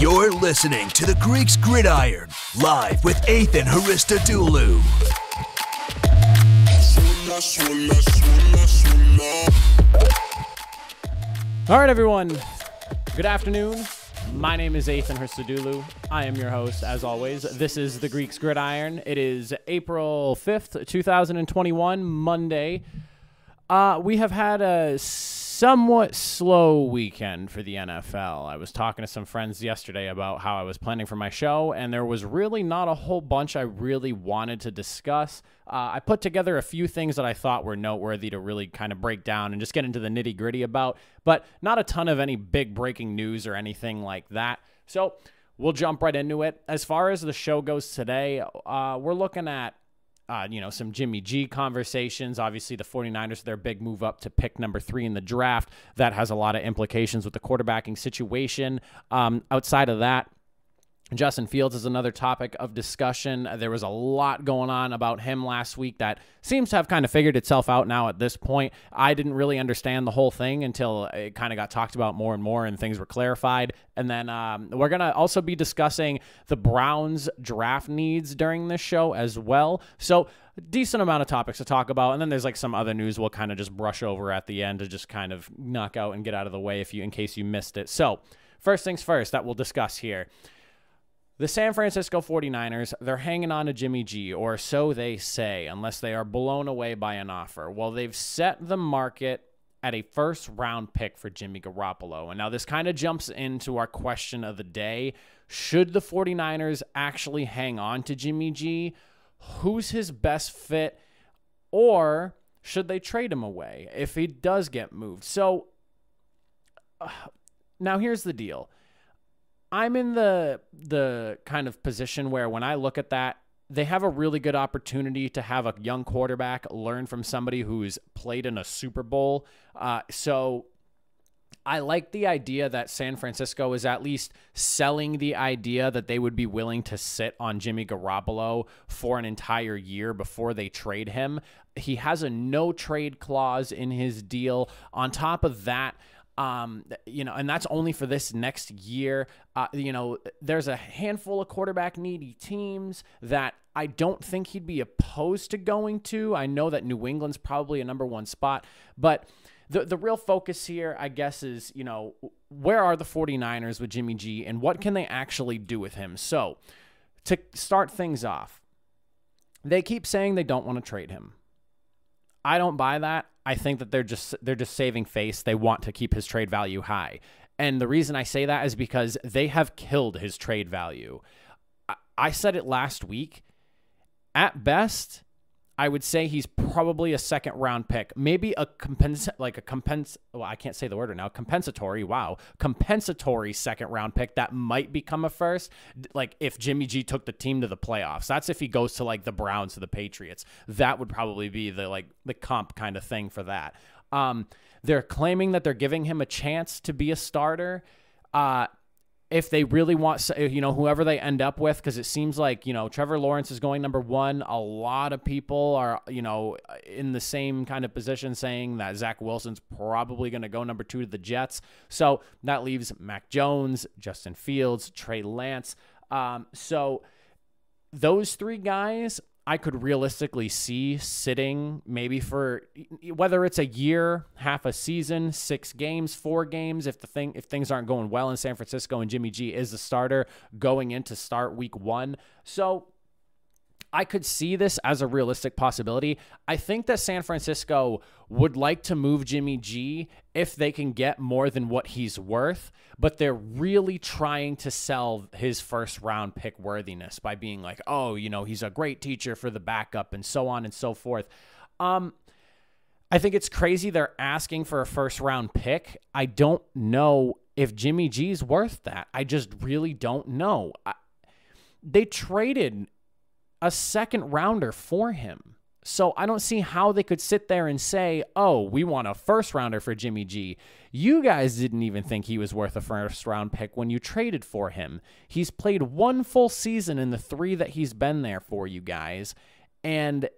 You're listening to the Greeks Gridiron, live with Athan Haristodoulou. All right, everyone. Good afternoon. My name is Athan Hristodoulou. I am your host, as always. This is the Greeks Gridiron. It is April 5th, 2021, Monday. Uh, we have had a somewhat slow weekend for the NFL. I was talking to some friends yesterday about how I was planning for my show, and there was really not a whole bunch I really wanted to discuss. Uh, I put together a few things that I thought were noteworthy to really kind of break down and just get into the nitty gritty about, but not a ton of any big breaking news or anything like that. So we'll jump right into it. As far as the show goes today, uh, we're looking at uh, you know, some Jimmy G conversations. Obviously, the 49ers, their big move up to pick number three in the draft. That has a lot of implications with the quarterbacking situation. Um, outside of that, Justin Fields is another topic of discussion. There was a lot going on about him last week that seems to have kind of figured itself out now at this point. I didn't really understand the whole thing until it kind of got talked about more and more and things were clarified. And then um, we're going to also be discussing the Browns draft needs during this show as well. So, decent amount of topics to talk about. And then there's like some other news we'll kind of just brush over at the end to just kind of knock out and get out of the way if you, in case you missed it. So, first things first that we'll discuss here. The San Francisco 49ers, they're hanging on to Jimmy G, or so they say, unless they are blown away by an offer. Well, they've set the market at a first round pick for Jimmy Garoppolo. And now this kind of jumps into our question of the day. Should the 49ers actually hang on to Jimmy G? Who's his best fit? Or should they trade him away if he does get moved? So uh, now here's the deal. I'm in the the kind of position where when I look at that, they have a really good opportunity to have a young quarterback learn from somebody who's played in a Super Bowl. Uh, so I like the idea that San Francisco is at least selling the idea that they would be willing to sit on Jimmy Garoppolo for an entire year before they trade him. He has a no trade clause in his deal. On top of that, um, you know, and that's only for this next year. Uh, you know, there's a handful of quarterback needy teams that I don't think he'd be opposed to going to. I know that New England's probably a number one spot, but the the real focus here, I guess, is, you know, where are the 49ers with Jimmy G and what can they actually do with him? So, to start things off, they keep saying they don't want to trade him. I don't buy that. I think that they're just they're just saving face. They want to keep his trade value high. And the reason I say that is because they have killed his trade value. I said it last week. At best, I would say he's probably a second round pick, maybe a compens like a compens. Well, I can't say the word right now. Compensatory. Wow, compensatory second round pick that might become a first. Like if Jimmy G took the team to the playoffs, that's if he goes to like the Browns or the Patriots. That would probably be the like the comp kind of thing for that. Um, they're claiming that they're giving him a chance to be a starter. Uh, if they really want, you know, whoever they end up with, because it seems like, you know, Trevor Lawrence is going number one. A lot of people are, you know, in the same kind of position saying that Zach Wilson's probably going to go number two to the Jets. So that leaves Mac Jones, Justin Fields, Trey Lance. Um, so those three guys, I could realistically see sitting maybe for whether it's a year, half a season, six games, four games. If the thing if things aren't going well in San Francisco and Jimmy G is the starter going into start week one, so I could see this as a realistic possibility. I think that San Francisco would like to move Jimmy G if they can get more than what he's worth, but they're really trying to sell his first round pick worthiness by being like, oh, you know, he's a great teacher for the backup and so on and so forth. Um, I think it's crazy they're asking for a first round pick. I don't know if Jimmy G's worth that. I just really don't know. I, they traded a second rounder for him. So I don't see how they could sit there and say, oh, we want a first rounder for Jimmy G. You guys didn't even think he was worth a first round pick when you traded for him. He's played one full season in the three that he's been there for you guys. And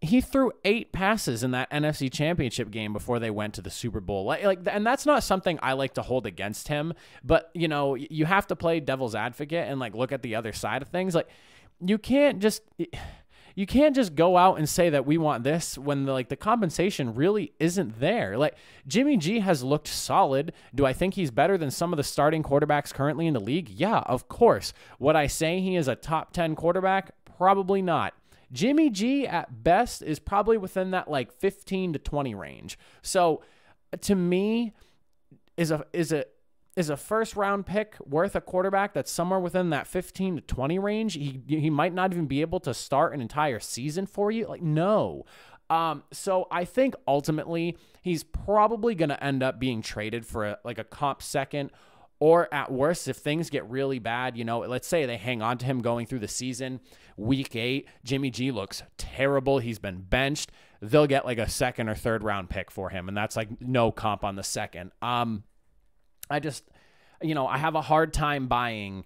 he threw eight passes in that NFC Championship game before they went to the Super Bowl. Like, like, and that's not something I like to hold against him. But you know, you have to play devil's advocate and like look at the other side of things. Like, you can't just you can't just go out and say that we want this when the, like the compensation really isn't there. Like Jimmy G has looked solid. Do I think he's better than some of the starting quarterbacks currently in the league? Yeah, of course. Would I say he is a top 10 quarterback? Probably not. Jimmy G at best is probably within that like 15 to 20 range. So to me is a is a is a first round pick worth a quarterback that's somewhere within that 15 to 20 range? He he might not even be able to start an entire season for you. Like no. Um, so I think ultimately he's probably going to end up being traded for a, like a comp second or at worst, if things get really bad, you know, let's say they hang on to him going through the season, week eight, Jimmy G looks terrible. He's been benched. They'll get like a second or third round pick for him, and that's like no comp on the second. Um, I just, you know, I have a hard time buying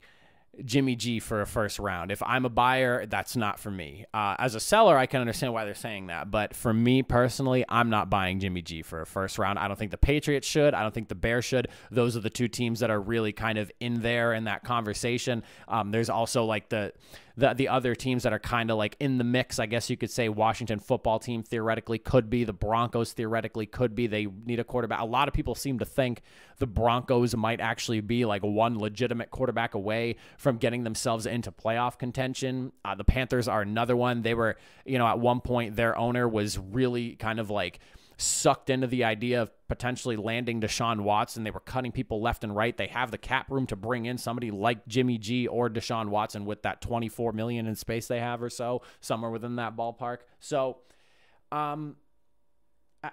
Jimmy G for a first round. If I'm a buyer, that's not for me. Uh, as a seller, I can understand why they're saying that. But for me personally, I'm not buying Jimmy G for a first round. I don't think the Patriots should. I don't think the Bears should. Those are the two teams that are really kind of in there in that conversation. Um, there's also like the the the other teams that are kind of like in the mix. I guess you could say Washington football team theoretically could be the Broncos theoretically could be. They need a quarterback. A lot of people seem to think the Broncos might actually be like one legitimate quarterback away from getting themselves into playoff contention. Uh, the Panthers are another one. They were, you know, at one point their owner was really kind of like sucked into the idea of potentially landing Deshaun Watson. They were cutting people left and right. They have the cap room to bring in somebody like Jimmy G or Deshaun Watson with that 24 million in space they have or so, somewhere within that ballpark. So, um,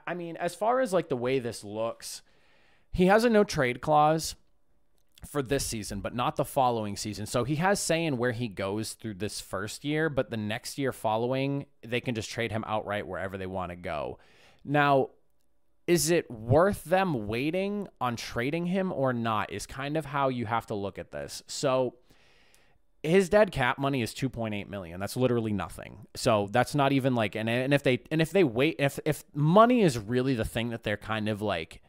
I mean, as far as like the way this looks, he has a no trade clause for this season, but not the following season. So he has saying where he goes through this first year, but the next year following, they can just trade him outright wherever they want to go. Now, is it worth them waiting on trading him or not? Is kind of how you have to look at this. So his dead cap money is 2.8 million. That's literally nothing. So that's not even like and, and if they and if they wait if if money is really the thing that they're kind of like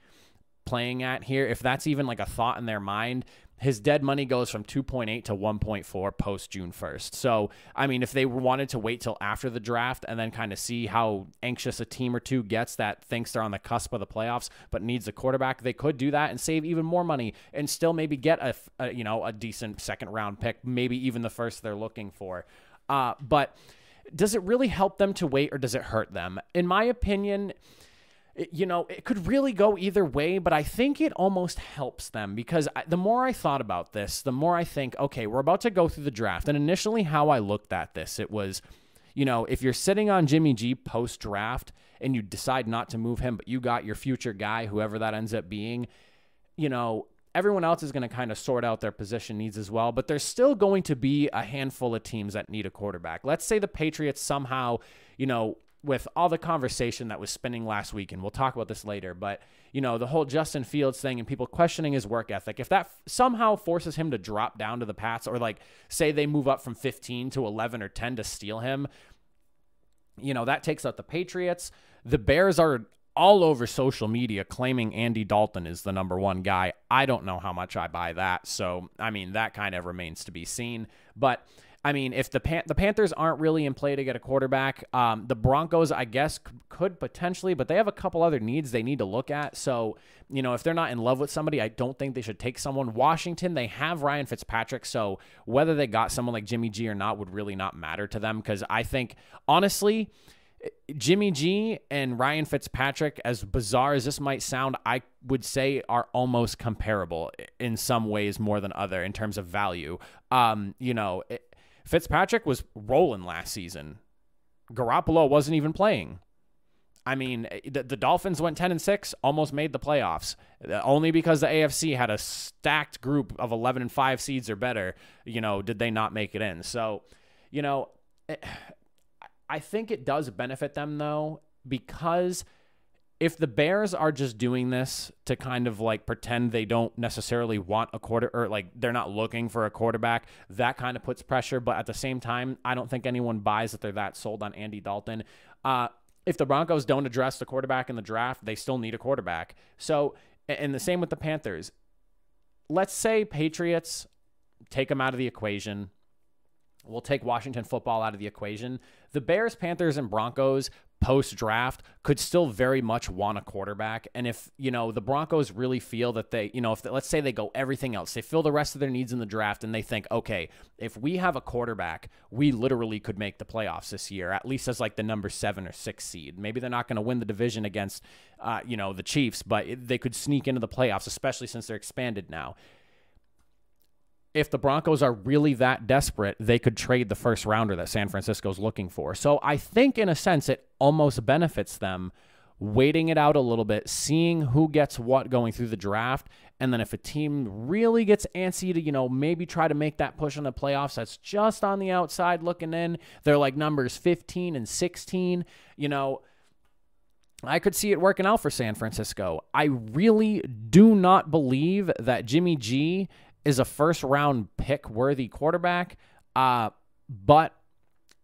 playing at here, if that's even like a thought in their mind, his dead money goes from 2.8 to 1.4 post June 1st. So, I mean, if they wanted to wait till after the draft and then kind of see how anxious a team or two gets that thinks they're on the cusp of the playoffs but needs a quarterback, they could do that and save even more money and still maybe get a, a you know, a decent second round pick, maybe even the first they're looking for. Uh, but does it really help them to wait or does it hurt them? In my opinion, you know, it could really go either way, but I think it almost helps them because I, the more I thought about this, the more I think, okay, we're about to go through the draft. And initially, how I looked at this, it was, you know, if you're sitting on Jimmy G post draft and you decide not to move him, but you got your future guy, whoever that ends up being, you know, everyone else is going to kind of sort out their position needs as well. But there's still going to be a handful of teams that need a quarterback. Let's say the Patriots somehow, you know, with all the conversation that was spinning last week, and we'll talk about this later, but you know, the whole Justin Fields thing and people questioning his work ethic, if that somehow forces him to drop down to the Pats or like say they move up from 15 to 11 or 10 to steal him, you know, that takes out the Patriots. The Bears are all over social media claiming Andy Dalton is the number one guy. I don't know how much I buy that. So, I mean, that kind of remains to be seen. But I mean, if the Pan- the Panthers aren't really in play to get a quarterback, um, the Broncos, I guess, c- could potentially, but they have a couple other needs they need to look at. So, you know, if they're not in love with somebody, I don't think they should take someone. Washington, they have Ryan Fitzpatrick, so whether they got someone like Jimmy G or not would really not matter to them because I think, honestly, Jimmy G and Ryan Fitzpatrick, as bizarre as this might sound, I would say are almost comparable in some ways more than other in terms of value. Um, you know, Fitzpatrick was rolling last season. Garoppolo wasn't even playing. I mean, eh, the, the, Dolphins went 10 and 6, almost made the playoffs. Eh, only because the AFC had a stacked group of 11 and 5 seeds or better, you know, did they not make it in. So, you know, eh, I think it does benefit them though because if the Bears are just doing this to kind of like pretend they don't necessarily want a quarter or like they're not looking for a quarterback, that kind of puts pressure. But at the same time, I don't think anyone buys that they're that sold on Andy Dalton. Uh, if the Broncos don't address the quarterback in the draft, they still need a quarterback. So, and the same with the Panthers. Let's say Patriots take them out of the equation. We'll take Washington football out of the equation. The Bears, Panthers, and Broncos post draft could still very much want a quarterback. And if, you know, the Broncos really feel that they, you know, if let's say they go everything else, they fill the rest of their needs in the draft and they think, okay, if we have a quarterback, we literally could make the playoffs this year, at least as like the number seven or six seed. Maybe they're not going to win the division against, uh, you know, the Chiefs, but they could sneak into the playoffs, especially since they're expanded now if the Broncos are really that desperate, they could trade the first rounder that San Francisco's looking for. So I think, in a sense, it almost benefits them waiting it out a little bit, seeing who gets what going through the draft. And then if a team really gets antsy to, you know, maybe try to make that push in the playoffs that's just on the outside looking in, they're like numbers 15 and 16, you know. I could see it working out for San Francisco. I really do not believe that Jimmy G is a first round pick worthy quarterback. Uh, but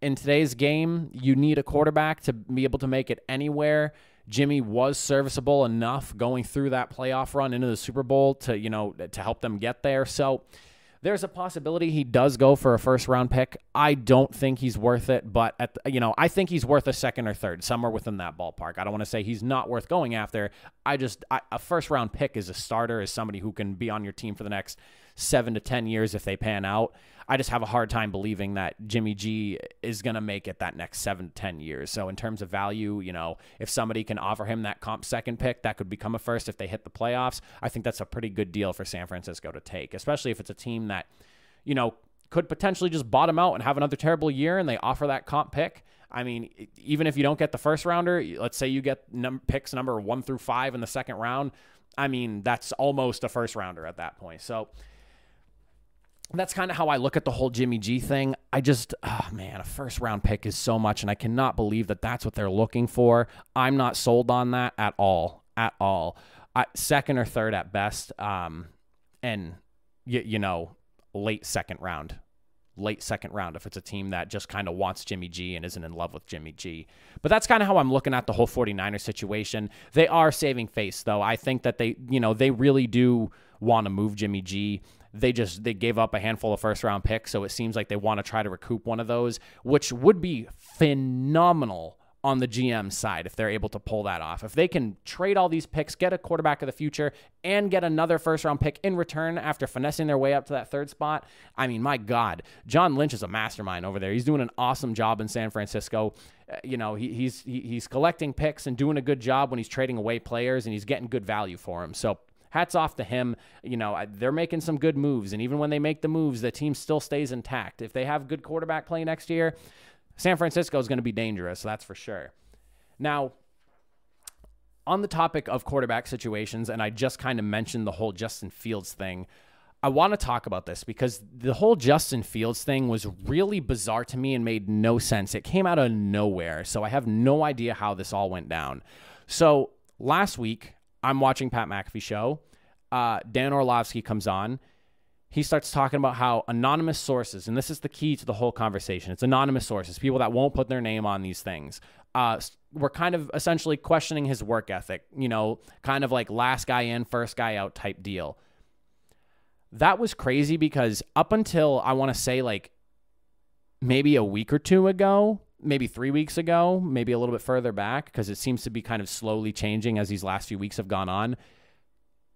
in today's game, you need a quarterback to be able to make it anywhere. Jimmy was serviceable enough going through that playoff run into the Super Bowl to, you know, to help them get there. So there's a possibility he does go for a first round pick. I don't think he's worth it, but at the, you know, I think he's worth a second or third, somewhere within that ballpark. I don't want to say he's not worth going after. I just I, a first round pick is a starter, is somebody who can be on your team for the next seven to 10 years if they pan out. I just have a hard time believing that Jimmy G is going to make it that next seven to 10 years. So, in terms of value, you know, if somebody can offer him that comp second pick, that could become a first if they hit the playoffs. I think that's a pretty good deal for San Francisco to take, especially if it's a team that, you know, could potentially just bottom out and have another terrible year and they offer that comp pick. I mean, even if you don't get the first rounder, let's say you get num- picks number one through five in the second round. I mean, that's almost a first rounder at that point. So that's kind of how I look at the whole Jimmy G thing. I just, oh man, a first round pick is so much, and I cannot believe that that's what they're looking for. I'm not sold on that at all, at all. I, second or third at best, um, and you, you know, late second round, late second round if it's a team that just kind of wants Jimmy G and isn't in love with Jimmy G. But that's kind of how I'm looking at the whole 49ers situation. They are saving face though. I think that they, you know, they really do want to move Jimmy G they just they gave up a handful of first round picks, so it seems like they want to try to recoup one of those, which would be phenomenal on the GM side if they're able to pull that off. If they can trade all these picks, get a quarterback of the future, and get another first round pick in return after finessing their way up to that third spot, I mean, my God, John Lynch is a mastermind over there. He's doing an awesome job in San Francisco. Uh, you know, he, he's he, he's collecting picks and doing a good job when he's trading away players, and he's getting good value for them. So hats off to him. You know, they're making some good moves, and even when they make the moves, the team still stays intact. If they have good quarterback play next year, San Francisco is going to be dangerous. That's for sure. Now, on the topic of quarterback situations, and I just kind of mentioned the whole Justin Fields thing. I want to talk about this because the whole Justin Fields thing was really bizarre to me and made no sense. It came out of nowhere. So I have no idea how this all went down. So last week, I'm watching Pat McAfee show. Uh, Dan Orlovsky comes on. He starts talking about how anonymous sources, and this is the key to the whole conversation. It's anonymous sources, people that won't put their name on these things. Uh, we're kind of essentially questioning his work ethic, you know, kind of like last guy in, first guy out type deal. That was crazy because up until I want to say like maybe a week or two ago, maybe three weeks ago, maybe a little bit further back, because it seems to be kind of slowly changing as these last few weeks have gone on.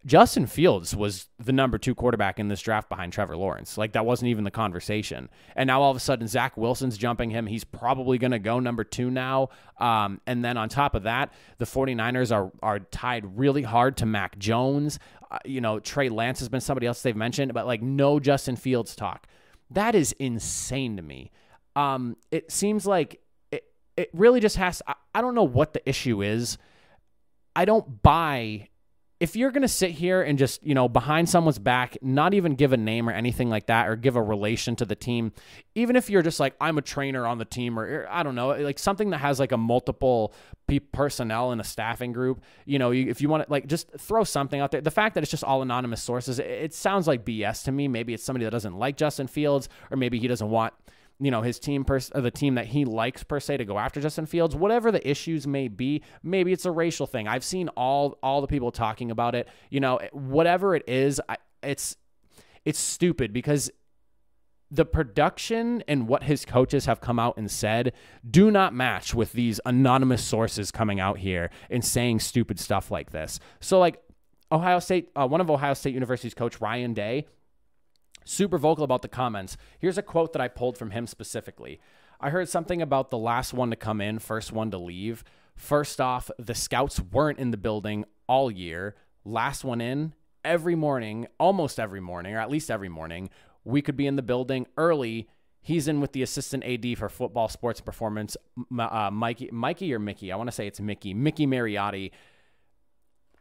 Justin Fields was the number two quarterback in this draft behind Trevor Lawrence. Like, that wasn't even the conversation. And now all of a sudden, Zach Wilson's jumping him. He's probably going to go number two now. Um, and then on top of that, the 49ers are, are tied really hard to Mac Jones. Uh, you know, Trey Lance has been somebody else they've mentioned, but like, no Justin Fields talk. That is insane to me. Um, it seems like it, it really just has. I, I don't know what the issue is. I don't buy if you're going to sit here and just, you know, behind someone's back, not even give a name or anything like that or give a relation to the team, even if you're just like, I'm a trainer on the team or I don't know, like something that has like a multiple personnel in a staffing group, you know, if you want to like just throw something out there. The fact that it's just all anonymous sources, it sounds like BS to me. Maybe it's somebody that doesn't like Justin Fields or maybe he doesn't want you know his team per the team that he likes per se to go after Justin Fields whatever the issues may be maybe it's a racial thing I've seen all all the people talking about it you know whatever it is I, it's it's stupid because the production and what his coaches have come out and said do not match with these anonymous sources coming out here and saying stupid stuff like this. So, like Ohio State, uh, one of Ohio State University's coach, Ryan Day, super vocal about the comments. Here's a quote that I pulled from him specifically. I heard something about the last one to come in, first one to leave. First off, the scouts weren't in the building all year. Last one in, every morning, almost every morning, or at least every morning, we could be in the building early. He's in with the assistant AD for football, sports, performance, uh, Mikey, Mikey or Mickey. I want to say it's Mickey, Mickey Marotti.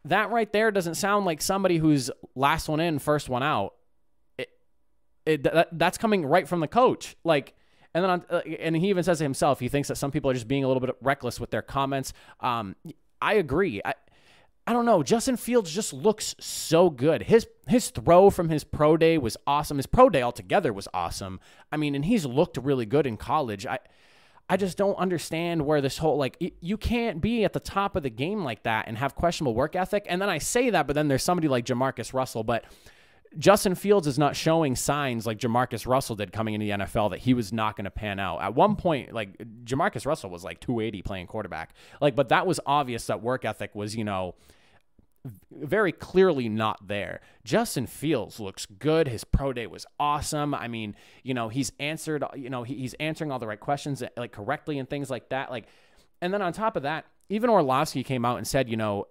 That right there doesn't sound like somebody who's last one in, first one out. It, that, that's coming right from the coach. Like, and then on, uh, and he even says to himself, he thinks that some people are just being a little bit reckless with their comments. Um, I agree. I, I don't know. Justin Fields just looks so good. His his throw from his pro day was awesome. His pro day altogether was awesome. I mean, and he's looked really good in college. I I just don't understand where this whole like you can't be at the top of the game like that and have questionable work ethic. And then I say that, but then there's somebody like Jamarcus Russell, but Justin Fields is not showing signs like Jamarcus Russell did coming into the NFL that he was not going to pan out. At one point, like Jamarcus Russell was like 280 playing quarterback. Like, but that was obvious that work ethic was, you know, very clearly not there. Justin Fields looks good. His pro day was awesome. I mean, you know, he's answered, you know, he, he's answering all the right questions like correctly and things like that. Like, and then on top of that, even Orlovsky came out and said, you know,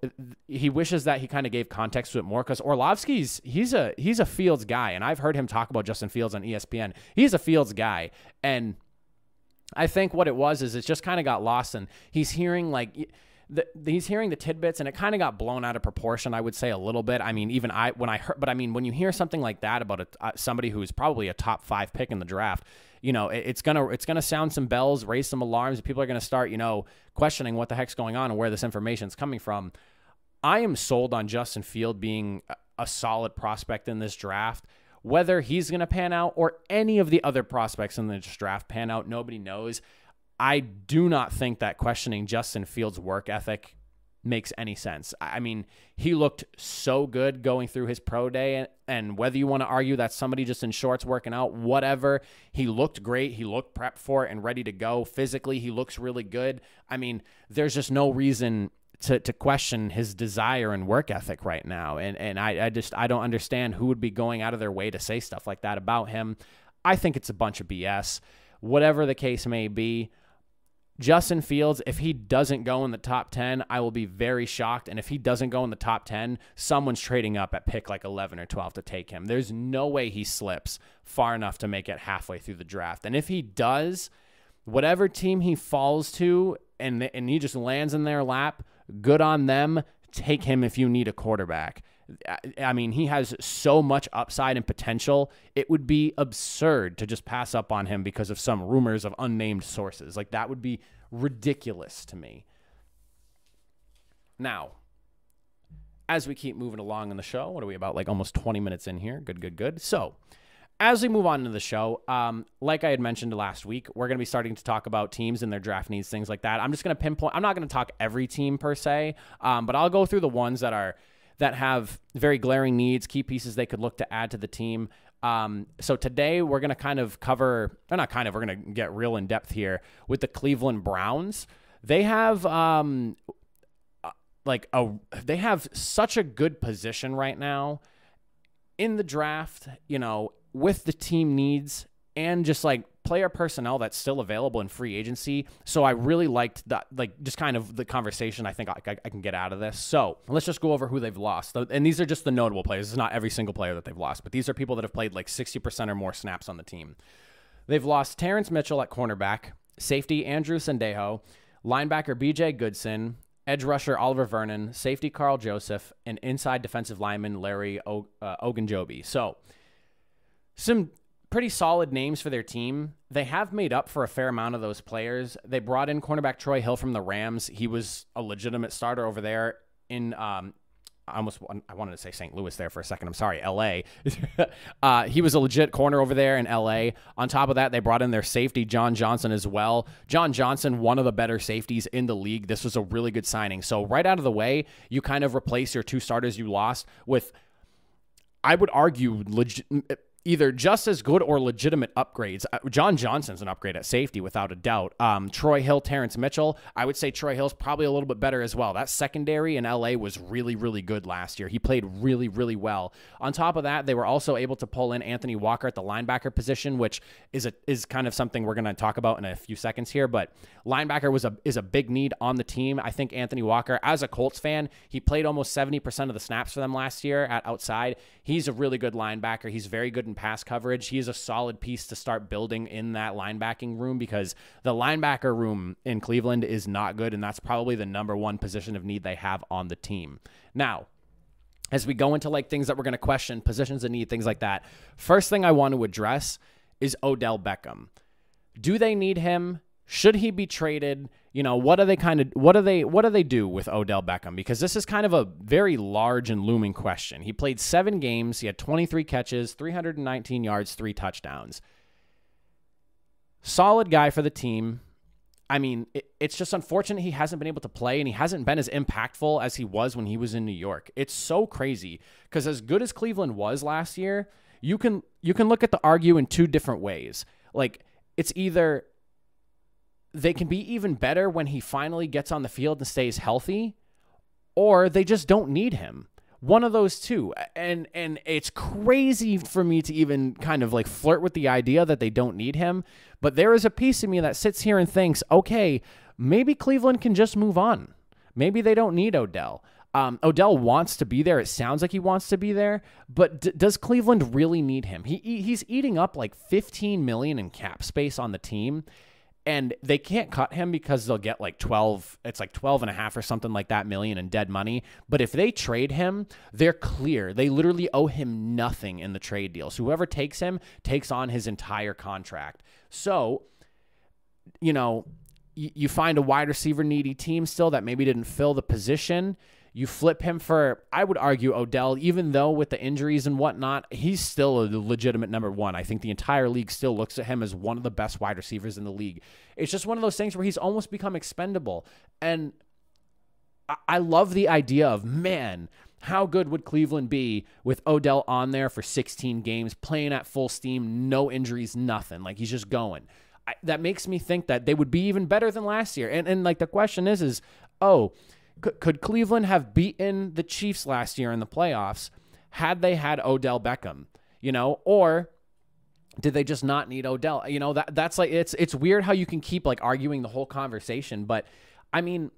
he wishes that he kind of gave context to it more because Orlovsky's he's a he's a Fields guy, and I've heard him talk about Justin Fields on ESPN. He's a Fields guy, and I think what it was is it just kind of got lost, and he's hearing like the, he's hearing the tidbits and it kind of got blown out of proportion i would say a little bit. I mean even i when i heard but i mean when you hear something like that about a, uh, somebody who's probably a top five pick in the draft you know it, it's gonna it's gonna sound some bells raise some alarms people are gonna start you know questioning what the heck's going on and where this information is coming from i am sold on justin field being a, a solid prospect in this draft whether he's going to pan out or any of the other prospects in this draft pan out, nobody knows. I do not think that questioning Justin Fields' work ethic makes any sense. I mean, he looked so good going through his pro day, and whether you want to argue that somebody just in shorts working out, whatever, he looked great. He looked prepped for it and ready to go. Physically, he looks really good. I mean, there's just no reason to, to question his desire and work ethic right now. And and I, I just I don't understand who would be going out of their way to say stuff like that about him. I think it's a bunch of BS. Whatever the case may be, Justin Fields, if he doesn't go in the top 10, I will be very shocked. And if he doesn't go in the top 10, someone's trading up at pick like 11 or 12 to take him. There's no way he slips far enough to make it halfway through the draft. And if he does, whatever team he falls to and, and he just lands in their lap, good on them. Take him if you need a quarterback. I mean, he has so much upside and potential. It would be absurd to just pass up on him because of some rumors of unnamed sources. Like, that would be ridiculous to me. Now, as we keep moving along in the show, what are we about? Like almost 20 minutes in here. Good, good, good. So, as we move on into the show, um, like I had mentioned last week, we're going to be starting to talk about teams and their draft needs, things like that. I'm just going to pinpoint, I'm not going to talk every team per se, um, but I'll go through the ones that are that have very glaring needs, key pieces they could look to add to the team. Um, so today we're going to kind of cover, or not kind of, we're going to get real in depth here with the Cleveland Browns. They have um, uh, like a they have such a good position right now in the draft, you know, with the team needs and just like player personnel that's still available in free agency. So I really liked that, like just kind of the conversation I think I, I, I, can get out of this. So let's just go over who they've lost. And these are just the notable players. It's not every single player that they've lost, but these are people that have played like 60% or more snaps on the team. They've lost Terrance Mitchell at cornerback, safety Andrew Sendejo, linebacker BJ Goodson, edge rusher Oliver Vernon, safety Karl Joseph, and inside defensive lineman Larry o- uh, Ogunjobi. So some pretty solid names for their team. They have made up for a fair amount of those players. They brought in cornerback Troy Hill from the Rams. He was a legitimate starter over there in um, I almost I wanted to say St. Louis there for a second. I'm sorry, L.A. uh, he was a legit corner over there in L.A. On top of that, they brought in their safety John Johnson as well. John Johnson, one of the better safeties in the league. This was a really good signing. So right out of the way, you kind of replace your two starters you lost with. I would argue legit either just as good or legitimate upgrades. Uh, John Johnson's an upgrade at safety without a doubt. Um, Troy Hill, Terrance Mitchell. I would say Troy Hill's probably a little bit better as well. That secondary in LA was really, really good last year. He played really, really well. On top of that, they were also able to pull in Anthony Walker at the linebacker position, which is a is kind of something we're going to talk about in a few seconds here. But linebacker was a is a big need on the team. I think Anthony Walker, as a Colts fan, he played almost seventy percent of the snaps for them last year at outside. He's a really good linebacker. He's very good in pass coverage. He is a solid piece to start building in that linebacking room because the linebacker room in Cleveland is not good, and that's probably the number one position of need they have on the team. Now, as we go into like things that we're going to question, positions of need, things like that, first thing I want to address is Odell Beckham. Do they need him? Should he be traded? You know, what do they kind of what do they what do they do with Odell Beckham? Because this is kind of a very large and looming question. He played 7 games, he had 23 catches, 319 yards, 3 touchdowns. Solid guy for the team. I mean, it, it's just unfortunate he hasn't been able to play and he hasn't been as impactful as he was when he was in New York. It's so crazy because as good as Cleveland was last year, you can you can look at the argue in two different ways. Like it's either they can be even better when he finally gets on the field and stays healthy, or they just don't need him. One of those two. And and it's crazy for me to even kind of like flirt with the idea that they don't need him, but there is a piece of me that sits here and thinks, "Okay, maybe Cleveland can just move on. Maybe they don't need Odell." Um, Odell wants to be there. It sounds like he wants to be there, but does Cleveland really need him? He he's eating up like 15 million in cap space on the team and they can't cut him because they'll get like 12 it's like 12 and a half or something like that million in dead money. But if they trade him they're clear. They literally owe him nothing in the trade deal so whoever takes him takes on his entire contract. So you know you find a wide receiver needy team still that maybe didn't fill the position you flip him for, I would argue, Odell, even though with the injuries and whatnot, he's still a legitimate number one. I think the entire league still looks at him as one of the best wide receivers in the league. It's just one of those things where he's almost become expendable. And I love the idea of, man, how good would Cleveland be with Odell on there for 16 games, playing at full steam, no injuries, nothing? Like he's just going. I, that makes me think that they would be even better than last year. And and like the question is, is oh, could, Cleveland have beaten the Chiefs last year in the playoffs had they had Odell Beckham? You know, or did they just not need Odell? You know, that that's like it's it's weird how you can keep like arguing the whole conversation, but I mean,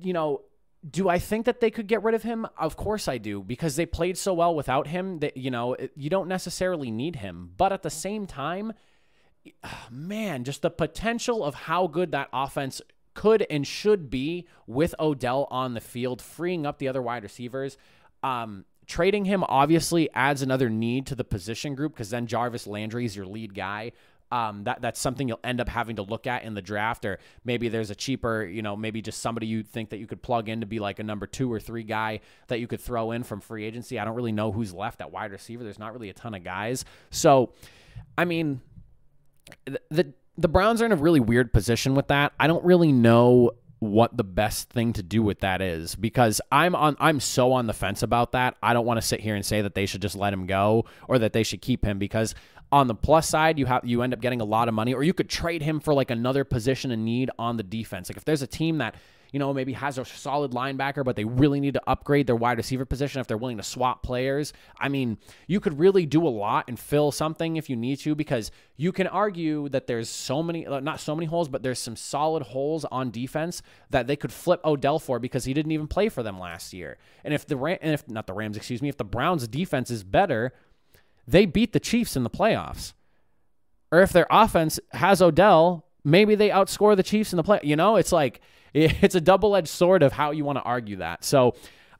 you know, do I think that they could get rid of him? Of course I do, because they played so well without him that you know, you don't necessarily need him. But at the same time, man, just the potential of how good that offense could and should be with Odell on the field, freeing up the other wide receivers. Um, trading him obviously adds another need to the position group because then Jarvis Landry is your lead guy. Um, that that's something you'll end up having to look at in the draft, or maybe there's a cheaper, you know, maybe just somebody you think that you could plug in to be like a number two or three guy that you could throw in from free agency. I don't really know who's left at wide receiver. There's not really a ton of guys, so I mean, the, the the Browns are in a really weird position with that. I don't really know what the best thing to do with that is because I'm on I'm so on the fence about that. I don't want to sit here and say that they should just let him go or that they should keep him because on the plus side you have you end up getting a lot of money or you could trade him for like another position in need on the defense. Like if there's a team that you know, maybe has a solid linebacker, but they really need to upgrade their wide receiver position if they're willing to swap players. I mean, you could really do a lot and fill something if you need to because you can argue that there's so many, uh, not so many holes, but there's some solid holes on defense that they could flip Odell for because he didn't even play for them last year. And if the Ram, and if not the Rams, excuse me, if the Browns defense is better, they beat the Chiefs in the playoffs. Or if their offense has Odell, maybe they outscore the Chiefs in the play. You know, it's like it's a double edged sword of how you want to argue that. So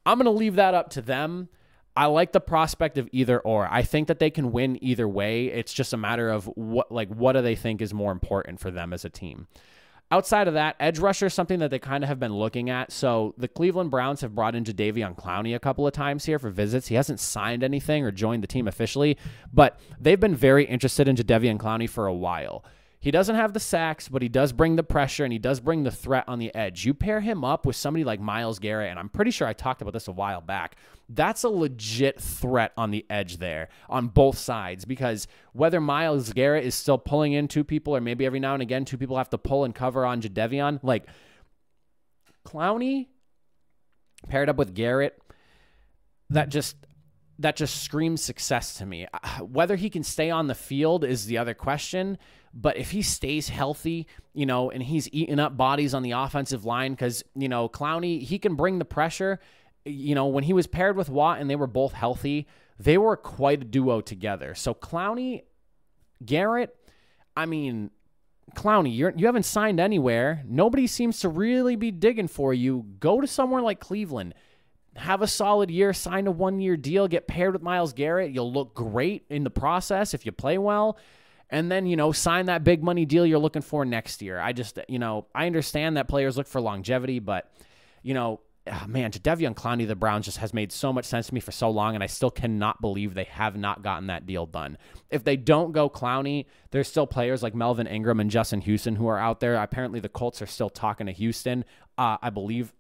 I'm going to leave that up to them. I like the prospect of either or. I think that they can win either way. It's just a matter of what like what do they think is more important for them as a team. Outside of that, edge rusher is something that they kind of have been looking at. So the Cleveland Browns have brought in Jadeveon Clowney a couple of times here for visits. He hasn't signed anything or joined the team officially, but they've been very interested in Jadeveon Clowney for a while. He doesn't have the sacks, but he does bring the pressure and he does bring the threat on the edge. You pair him up with somebody like Myles Garrett, and I'm pretty sure I talked about this a while back. That's a legit threat on the edge there on both sides because whether Myles Garrett is still pulling in two people or maybe every now and again two people have to pull and cover on Jadeveon, like Clowney paired up with Garrett, that just that just screams success to me. Uh, whether he can stay on the field is the other question. But if he stays healthy, you know, and he's eating up bodies on the offensive line, because, you know, Clowney, he can bring the pressure. You know, when he was paired with Watt and they were both healthy, they were quite a duo together. So Clowney, Garrett, I mean, Clowney, you're, you haven't signed anywhere. Nobody seems to really be digging for you. Go to somewhere like Cleveland. Have a solid year, sign a one year deal, get paired with Myles Garrett. You'll look great in the process if you play well and then you know sign that big money deal you're looking for next year. I just you know I understand that players look for longevity, but you know. Oh man, Jadeveon Clowney, the Browns just has made so much sense to me for so long, and I still cannot believe they have not gotten that deal done. If they don't go Clowney, there's still players like Melvin Ingram and Justin Houston who are out there. Apparently, the Colts are still talking to Houston. Uh, I believe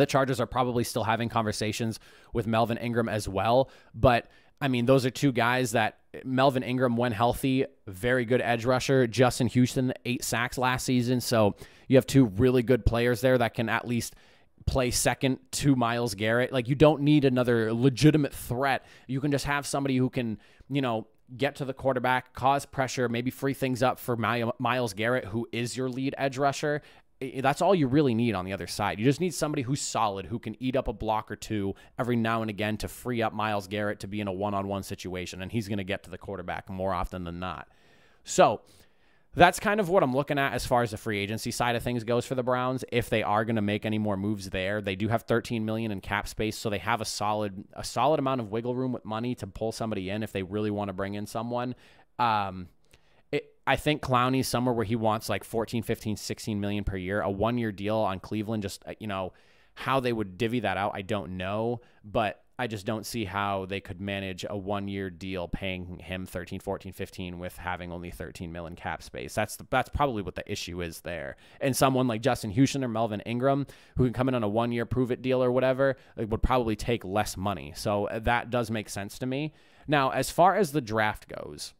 the Chargers are probably still having conversations with Melvin Ingram as well, but I mean, those are two guys that Melvin Ingram, when healthy, very good edge rusher. Justin Houston, eight sacks last season. So you have two really good players there that can at least play second to Myles Garrett. Like you don't need another legitimate threat. You can just have somebody who can, you know, get to the quarterback, cause pressure, maybe free things up for Myles Garrett, who is your lead edge rusher, that's all you really need on the other side. You just need somebody who's solid, who can eat up a block or two every now and again to free up Myles Garrett to be in a one on one situation, and he's going to get to the quarterback more often than not. So that's kind of what I'm looking at as far as the free agency side of things goes for the Browns. If they are going to make any more moves there, they do have 13 million in cap space, so they have a solid a solid amount of wiggle room with money to pull somebody in if they really want to bring in someone. Um, I think Clowney's somewhere where he wants like 14, 15, 16 million per year. A one year deal on Cleveland, just, uh, you know, how they would divvy that out, I don't know. But I just don't see how they could manage a one year deal paying him 13, 14, 15 with having only 13 million cap space. That's the, that's probably what the issue is there. And someone like Justin Houston or Melvin Ingram, who can come in on a one year prove it deal or whatever, would probably take less money. So uh, that does make sense to me. Now, as far as the draft goes,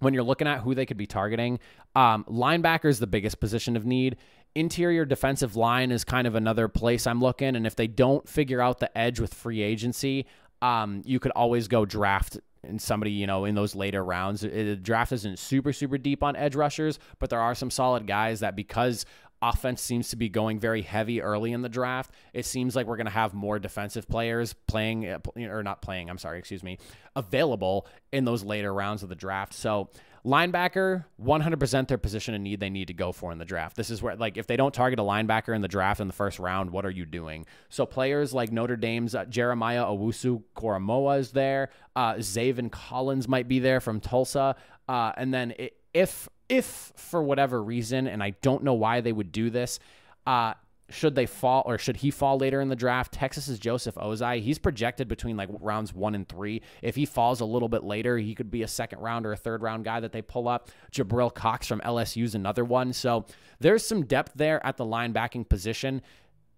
when you're looking at who they could be targeting, um, linebacker is the biggest position of need. Interior defensive line is kind of another place I'm looking. And if they don't figure out the edge with free agency, um, you could always go draft and somebody, you know, in those later rounds. The draft isn't super, super deep on edge rushers, but there are some solid guys that because offense seems to be going very heavy early in the draft. It seems like we're going to have more defensive players playing uh, or not playing, I'm sorry, excuse me, available in those later rounds of the draft. So, linebacker, 100% their position in need they need to go for in the draft. This is where like if they don't target a linebacker in the draft in the first round, what are you doing? So, players like Notre Dame's uh, Jeremiah Owusu Koramoah is there. Uh Zaven Collins might be there from Tulsa. Uh, and then it, if if for whatever reason, and I don't know why they would do this, uh, should they fall or should he fall later in the draft? Texas is Joseph Ossai, He's projected between like rounds one and three. If he falls a little bit later, he could be a second round or a third round guy that they pull up. Jabril Cox from LSU is another one. So there's some depth there at the linebacking position.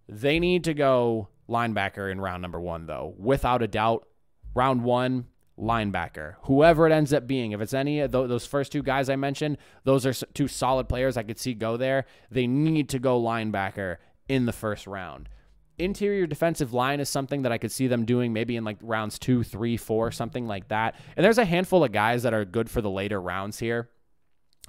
They need to go linebacker in round number one, though, without a doubt. Round one, linebacker, whoever it ends up being. If it's any of those first two guys I mentioned, those are two solid players I could see go there. They need to go linebacker in the first round. Interior defensive line is something that I could see them doing maybe in like rounds two, three, four, something like that. And there's a handful of guys that are good for the later rounds here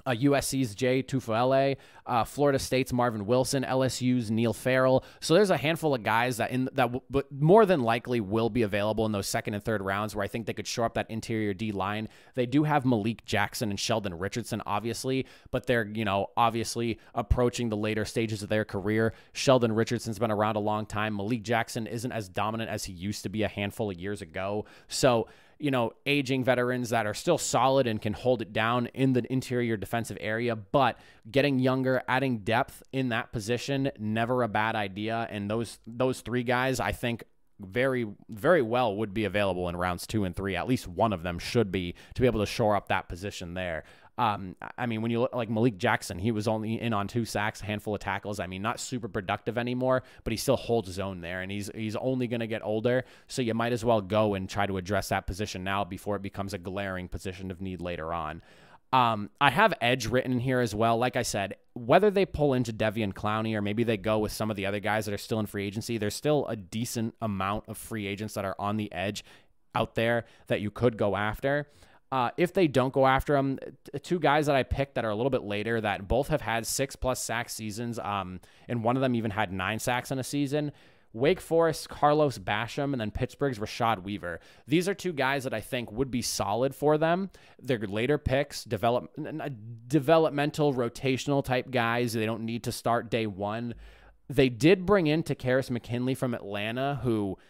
uh, USC's Jay Tufele, uh, Florida State's Marvin Wilson, LSU's Neil Farrell. So there's a handful of guys that in that w- but more than likely will be available in those second and third rounds where I think they could shore up that interior D line. They do have Malik Jackson and Sheldon Richardson, obviously, but they're you know obviously approaching the later stages of their career. Sheldon Richardson's been around a long time. Malik Jackson isn't as dominant as he used to be a handful of years ago. So you know, aging veterans that are still solid and can hold it down in the interior defensive area, but getting younger, adding depth in that position, never a bad idea. And those those three guys, I think, very very well would be available in rounds two and three. At least one of them should be to be able to shore up that position there. Um, I mean, when you look like Malik Jackson, he was only in on two sacks, a handful of tackles. I mean, not super productive anymore, but he still holds his own there, and he's he's only going to get older. So you might as well go and try to address that position now before it becomes a glaring position of need later on. Um, I have edge written in here as well. Like I said, whether they pull into Devian Clowney or maybe they go with some of the other guys that are still in free agency, there's still a decent amount of free agents that are on the edge out there that you could go after. Uh, if they don't go after him, two guys that I picked that are a little bit later that both have had six plus sack seasons, um, and one of them even had nine sacks in a season. Wake Forest, Carlos Basham, and then Pittsburgh's Rashad Weaver. These are two guys that I think would be solid for them. They're later picks, develop, developmental, rotational type guys. They don't need to start day one. They did bring in Takkarist McKinley from Atlanta, who –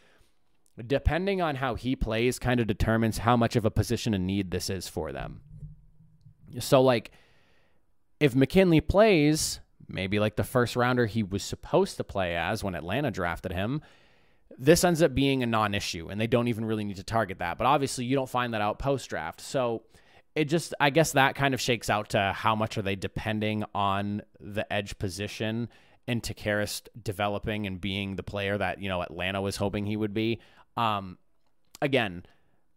depending on how he plays, kind of determines how much of a position of need this is for them. So, like, if McKinley plays, maybe like the first rounder he was supposed to play as when Atlanta drafted him, this ends up being a non issue, and they don't even really need to target that. But obviously, you don't find that out post draft. So, it just, I guess that kind of shakes out to how much are they depending on the edge position and Takkarist developing and being the player that, you know, Atlanta was hoping he would be. Um, again,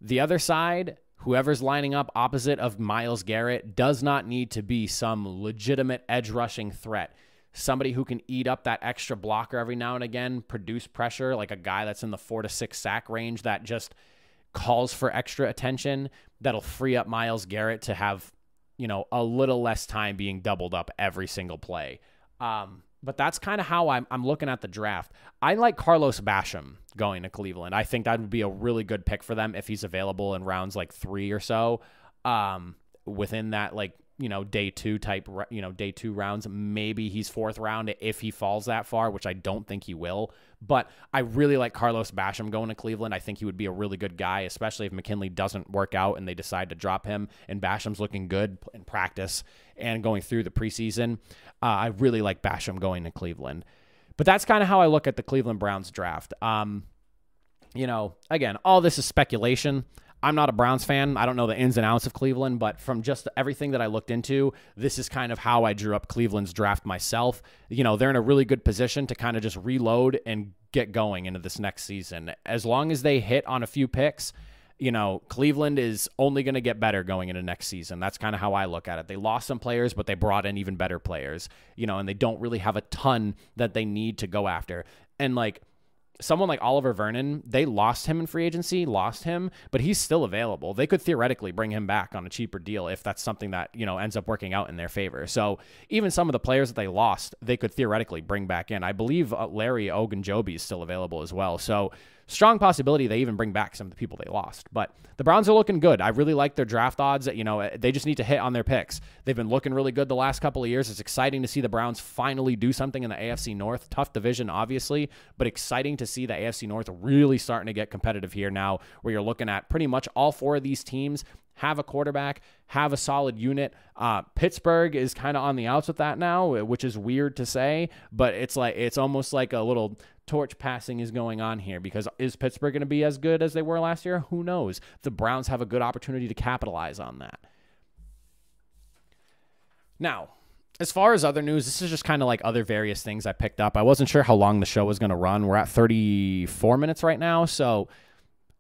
the other side, whoever's lining up opposite of Myles Garrett, does not need to be some legitimate edge rushing threat. Somebody who can eat up that extra blocker every now and again, produce pressure, like a guy that's in the four to six sack range that just calls for extra attention, that'll free up Myles Garrett to have, you know, a little less time being doubled up every single play. Um, but that's kind of how I'm, I'm looking at the draft. I like Carlos Basham going to Cleveland. I think that would be a really good pick for them if he's available in rounds like three or so. Um, within that, like, you know, day two type, you know, day two rounds. Maybe he's fourth round if he falls that far, which I don't think he will. But I really like Carlos Basham going to Cleveland. I think he would be a really good guy, especially if McKinley doesn't work out and they decide to drop him and Basham's looking good in practice and going through the preseason. Uh, I really like Basham going to Cleveland. But that's kind of how I look at the Cleveland Browns draft. Um, you know, again, all this is speculation. I'm not a Browns fan. I don't know the ins and outs of Cleveland, but from just everything that I looked into, this is kind of how I drew up Cleveland's draft myself. You know, they're in a really good position to kind of just reload and get going into this next season. As long as they hit on a few picks, you know, Cleveland is only going to get better going into next season. That's kind of how I look at it. They lost some players, but they brought in even better players, you know, and they don't really have a ton that they need to go after. And like, someone like Oliver Vernon, they lost him in free agency, lost him, but he's still available. They could theoretically bring him back on a cheaper deal if that's something that, you know, ends up working out in their favor. So even some of the players that they lost, they could theoretically bring back in. I believe uh, Larry Ogunjobi is still available as well. So strong possibility they even bring back some of the people they lost. But the Browns are looking good. I really like their draft odds. You know, they just need to hit on their picks. They've been looking really good the last couple of years. It's exciting to see the Browns finally do something in the AFC North. Tough division, obviously, but exciting to see the AFC North really starting to get competitive here now, where you're looking at pretty much all four of these teams have a quarterback, have a solid unit. Uh, Pittsburgh is kind of on the outs with that now, which is weird to say, but it's like it's almost like a little torch passing is going on here because is Pittsburgh going to be as good as they were last year? Who knows? The Browns have a good opportunity to capitalize on that. Now, as far as other news, this is just kind of like other various things I picked up. I wasn't sure how long the show was going to run. We're at 34 minutes right now, so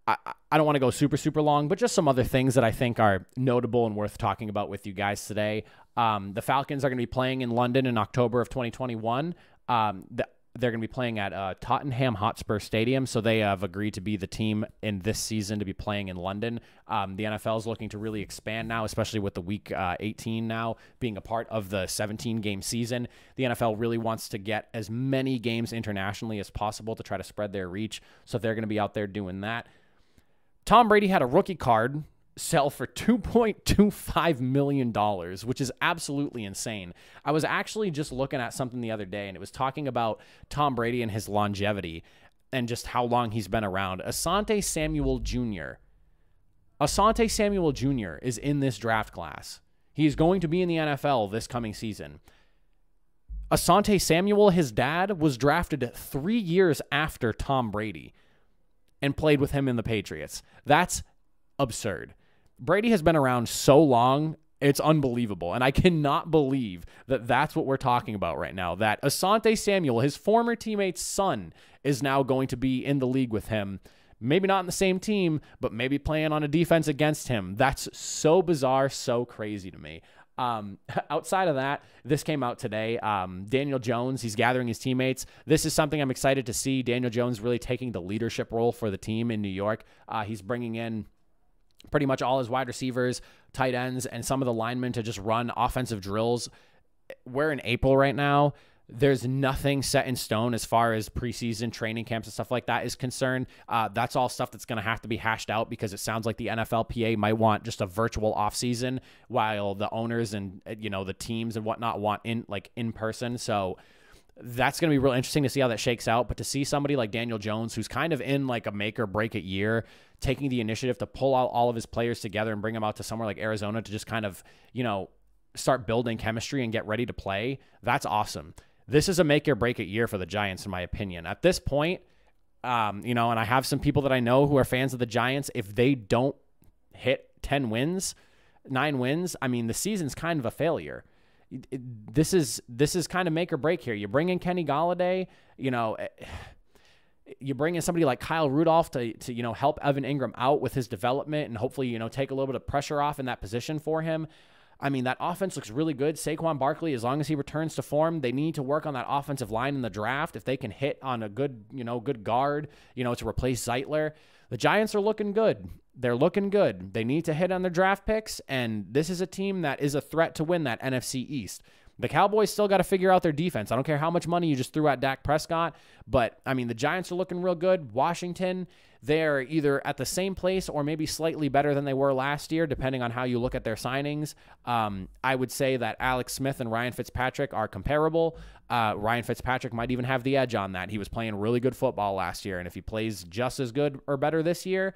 I, I don't want to go super, super long, but just some other things that I think are notable and worth talking about with you guys today. Um, the Falcons are going to be playing in London in October of 2021. Um, the they're going to be playing at uh, Tottenham Hotspur Stadium, so they have agreed to be the team in this season to be playing in London. Um, the NFL is looking to really expand now, especially with the Week uh, 18 now being a part of the 17 game season. The NFL really wants to get as many games internationally as possible to try to spread their reach, so they're going to be out there doing that. Tom Brady had a rookie card sell for $2.25 million, which is absolutely insane. I was actually just looking at something the other day, and it was talking about Tom Brady and his longevity and just how long he's been around. Asante Samuel Jr., Asante Samuel Jr. is in this draft class. He's going to be in the NFL this coming season. Asante Samuel, his dad, was drafted three years after Tom Brady and played with him in the Patriots. That's absurd. Brady has been around so long, it's unbelievable. And I cannot believe that that's what we're talking about right now. That Asante Samuel, his former teammate's son, is now going to be in the league with him. Maybe not in the same team, but maybe playing on a defense against him. That's so bizarre, so crazy to me. Um, outside of that, this came out today. Um, Daniel Jones, he's gathering his teammates. This is something I'm excited to see. Daniel Jones really taking the leadership role for the team in New York. Uh, he's bringing in pretty much all his wide receivers, tight ends, and some of the linemen to just run offensive drills. We're in April right now there's nothing set in stone as far as preseason training camps and stuff like that is concerned. Uh, that's all stuff that's going to have to be hashed out because it sounds like the NFLPA might want just a virtual offseason while the owners and you know the teams and whatnot want in like in person. So that's going to be real interesting to see how that shakes out. But to see somebody like Daniel Jones, who's kind of in like a make or break it year, taking the initiative to pull out all of his players together and bring them out to somewhere like Arizona to just kind of you know start building chemistry and get ready to play, that's awesome this is a make or break it year for the Giants, in my opinion. At this point, um, you know, and I have some people that I know who are fans of the Giants. If they don't hit 10 wins, nine wins, I mean, the season's kind of a failure. This is this is kind of make or break here. You bring in Kenny Golladay, you know, eh, you bring in somebody like Kyle Rudolph to, to you know help Evan Engram out with his development and hopefully you know take a little bit of pressure off in that position for him. I mean, that offense looks really good. Saquon Barkley, as long as he returns to form, they need to work on that offensive line in the draft. If they can hit on a good, you know, good guard, you know, to replace Zeitler, the Giants are looking good. They're looking good. They need to hit on their draft picks, and this is a team that is a threat to win that NFC East. The Cowboys still got to figure out their defense. I don't care how much money you just threw at Dak Prescott, but I mean, the Giants are looking real good. Washington, they're either at the same place or maybe slightly better than they were last year, depending on how you look at their signings. Um, I would say that Alex Smith and Ryan Fitzpatrick are comparable. Uh, Ryan Fitzpatrick might even have the edge on that. He was playing really good football last year, and if he plays just as good or better this year,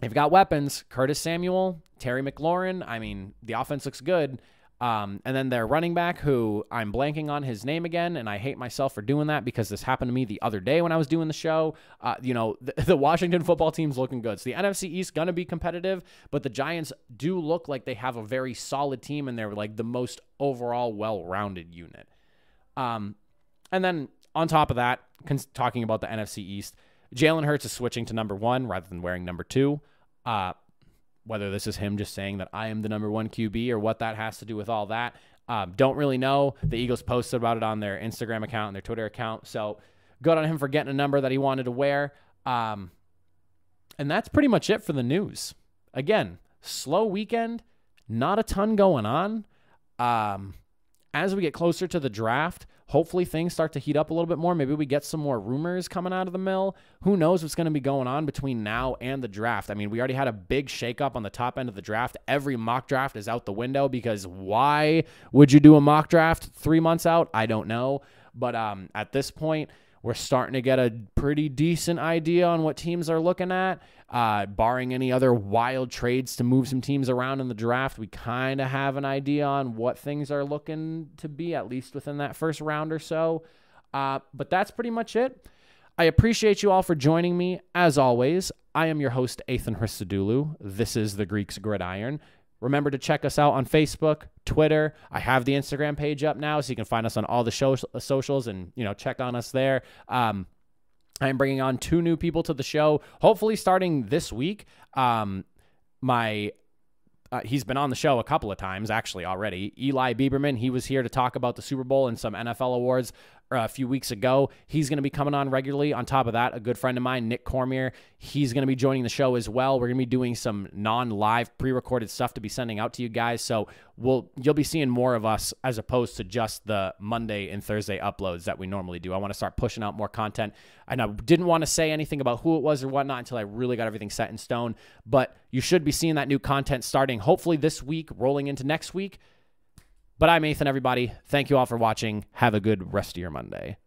they've got weapons. Curtis Samuel, Terry McLaurin. I mean, the offense looks good. Um, and then their running back, who I'm blanking on his name again, and I hate myself for doing that because this happened to me the other day when I was doing the show. Uh, you know, the, the, Washington football team's looking good. So the NFC East gonna be competitive, but the Giants do look like they have a very solid team, and they're like the most overall well-rounded unit. Um, and then on top of that, talking about the NFC East, Jalen Hurts is switching to number one rather than wearing number two. Uh, whether this is him just saying that I am the number one QB or what that has to do with all that, um, don't really know. The Eagles posted about it on their Instagram account and their Twitter account. So good on him for getting a number that he wanted to wear. Um, and that's pretty much it for the news. Again, slow weekend, not a ton going on. Um, as we get closer to the draft, hopefully things start to heat up a little bit more. Maybe we get some more rumors coming out of the mill. Who knows what's going to be going on between now and the draft? I mean, we already had a big shakeup on the top end of the draft. Every mock draft is out the window because why would you do a mock draft three months out? I don't know. But um, at this point, we're starting to get a pretty decent idea on what teams are looking at. Uh, barring any other wild trades to move some teams around in the draft, we kind of have an idea on what things are looking to be, at least within that first round or so. Uh, but that's pretty much it. I appreciate you all for joining me. As always, I am your host, Athan Hristodoulou. This is the Greeks Gridiron. Remember to check us out on Facebook, Twitter. I have the Instagram page up now, so you can find us on all the show, socials and you know check on us there. Um, I'm bringing on two new people to the show, hopefully starting this week. Um, my uh, he's been on the show a couple of times actually already. Eli Bieberman, he was here to talk about the Super Bowl and some NFL awards Uh, a few weeks ago. He's going to be coming on regularly. On top of that, a good friend of mine, Nick Cormier, he's going to be joining the show as well. We're going to be doing some non-live pre-recorded stuff to be sending out to you guys. So we'll you'll be seeing more of us as opposed to just the Monday and Thursday uploads that we normally do. I want to start pushing out more content. And I didn't want to say anything about who it was or whatnot until I really got everything set in stone. But you should be seeing that new content starting hopefully this week, rolling into next week. But I'm Athan, everybody. Thank you all for watching. Have a good rest of your Monday.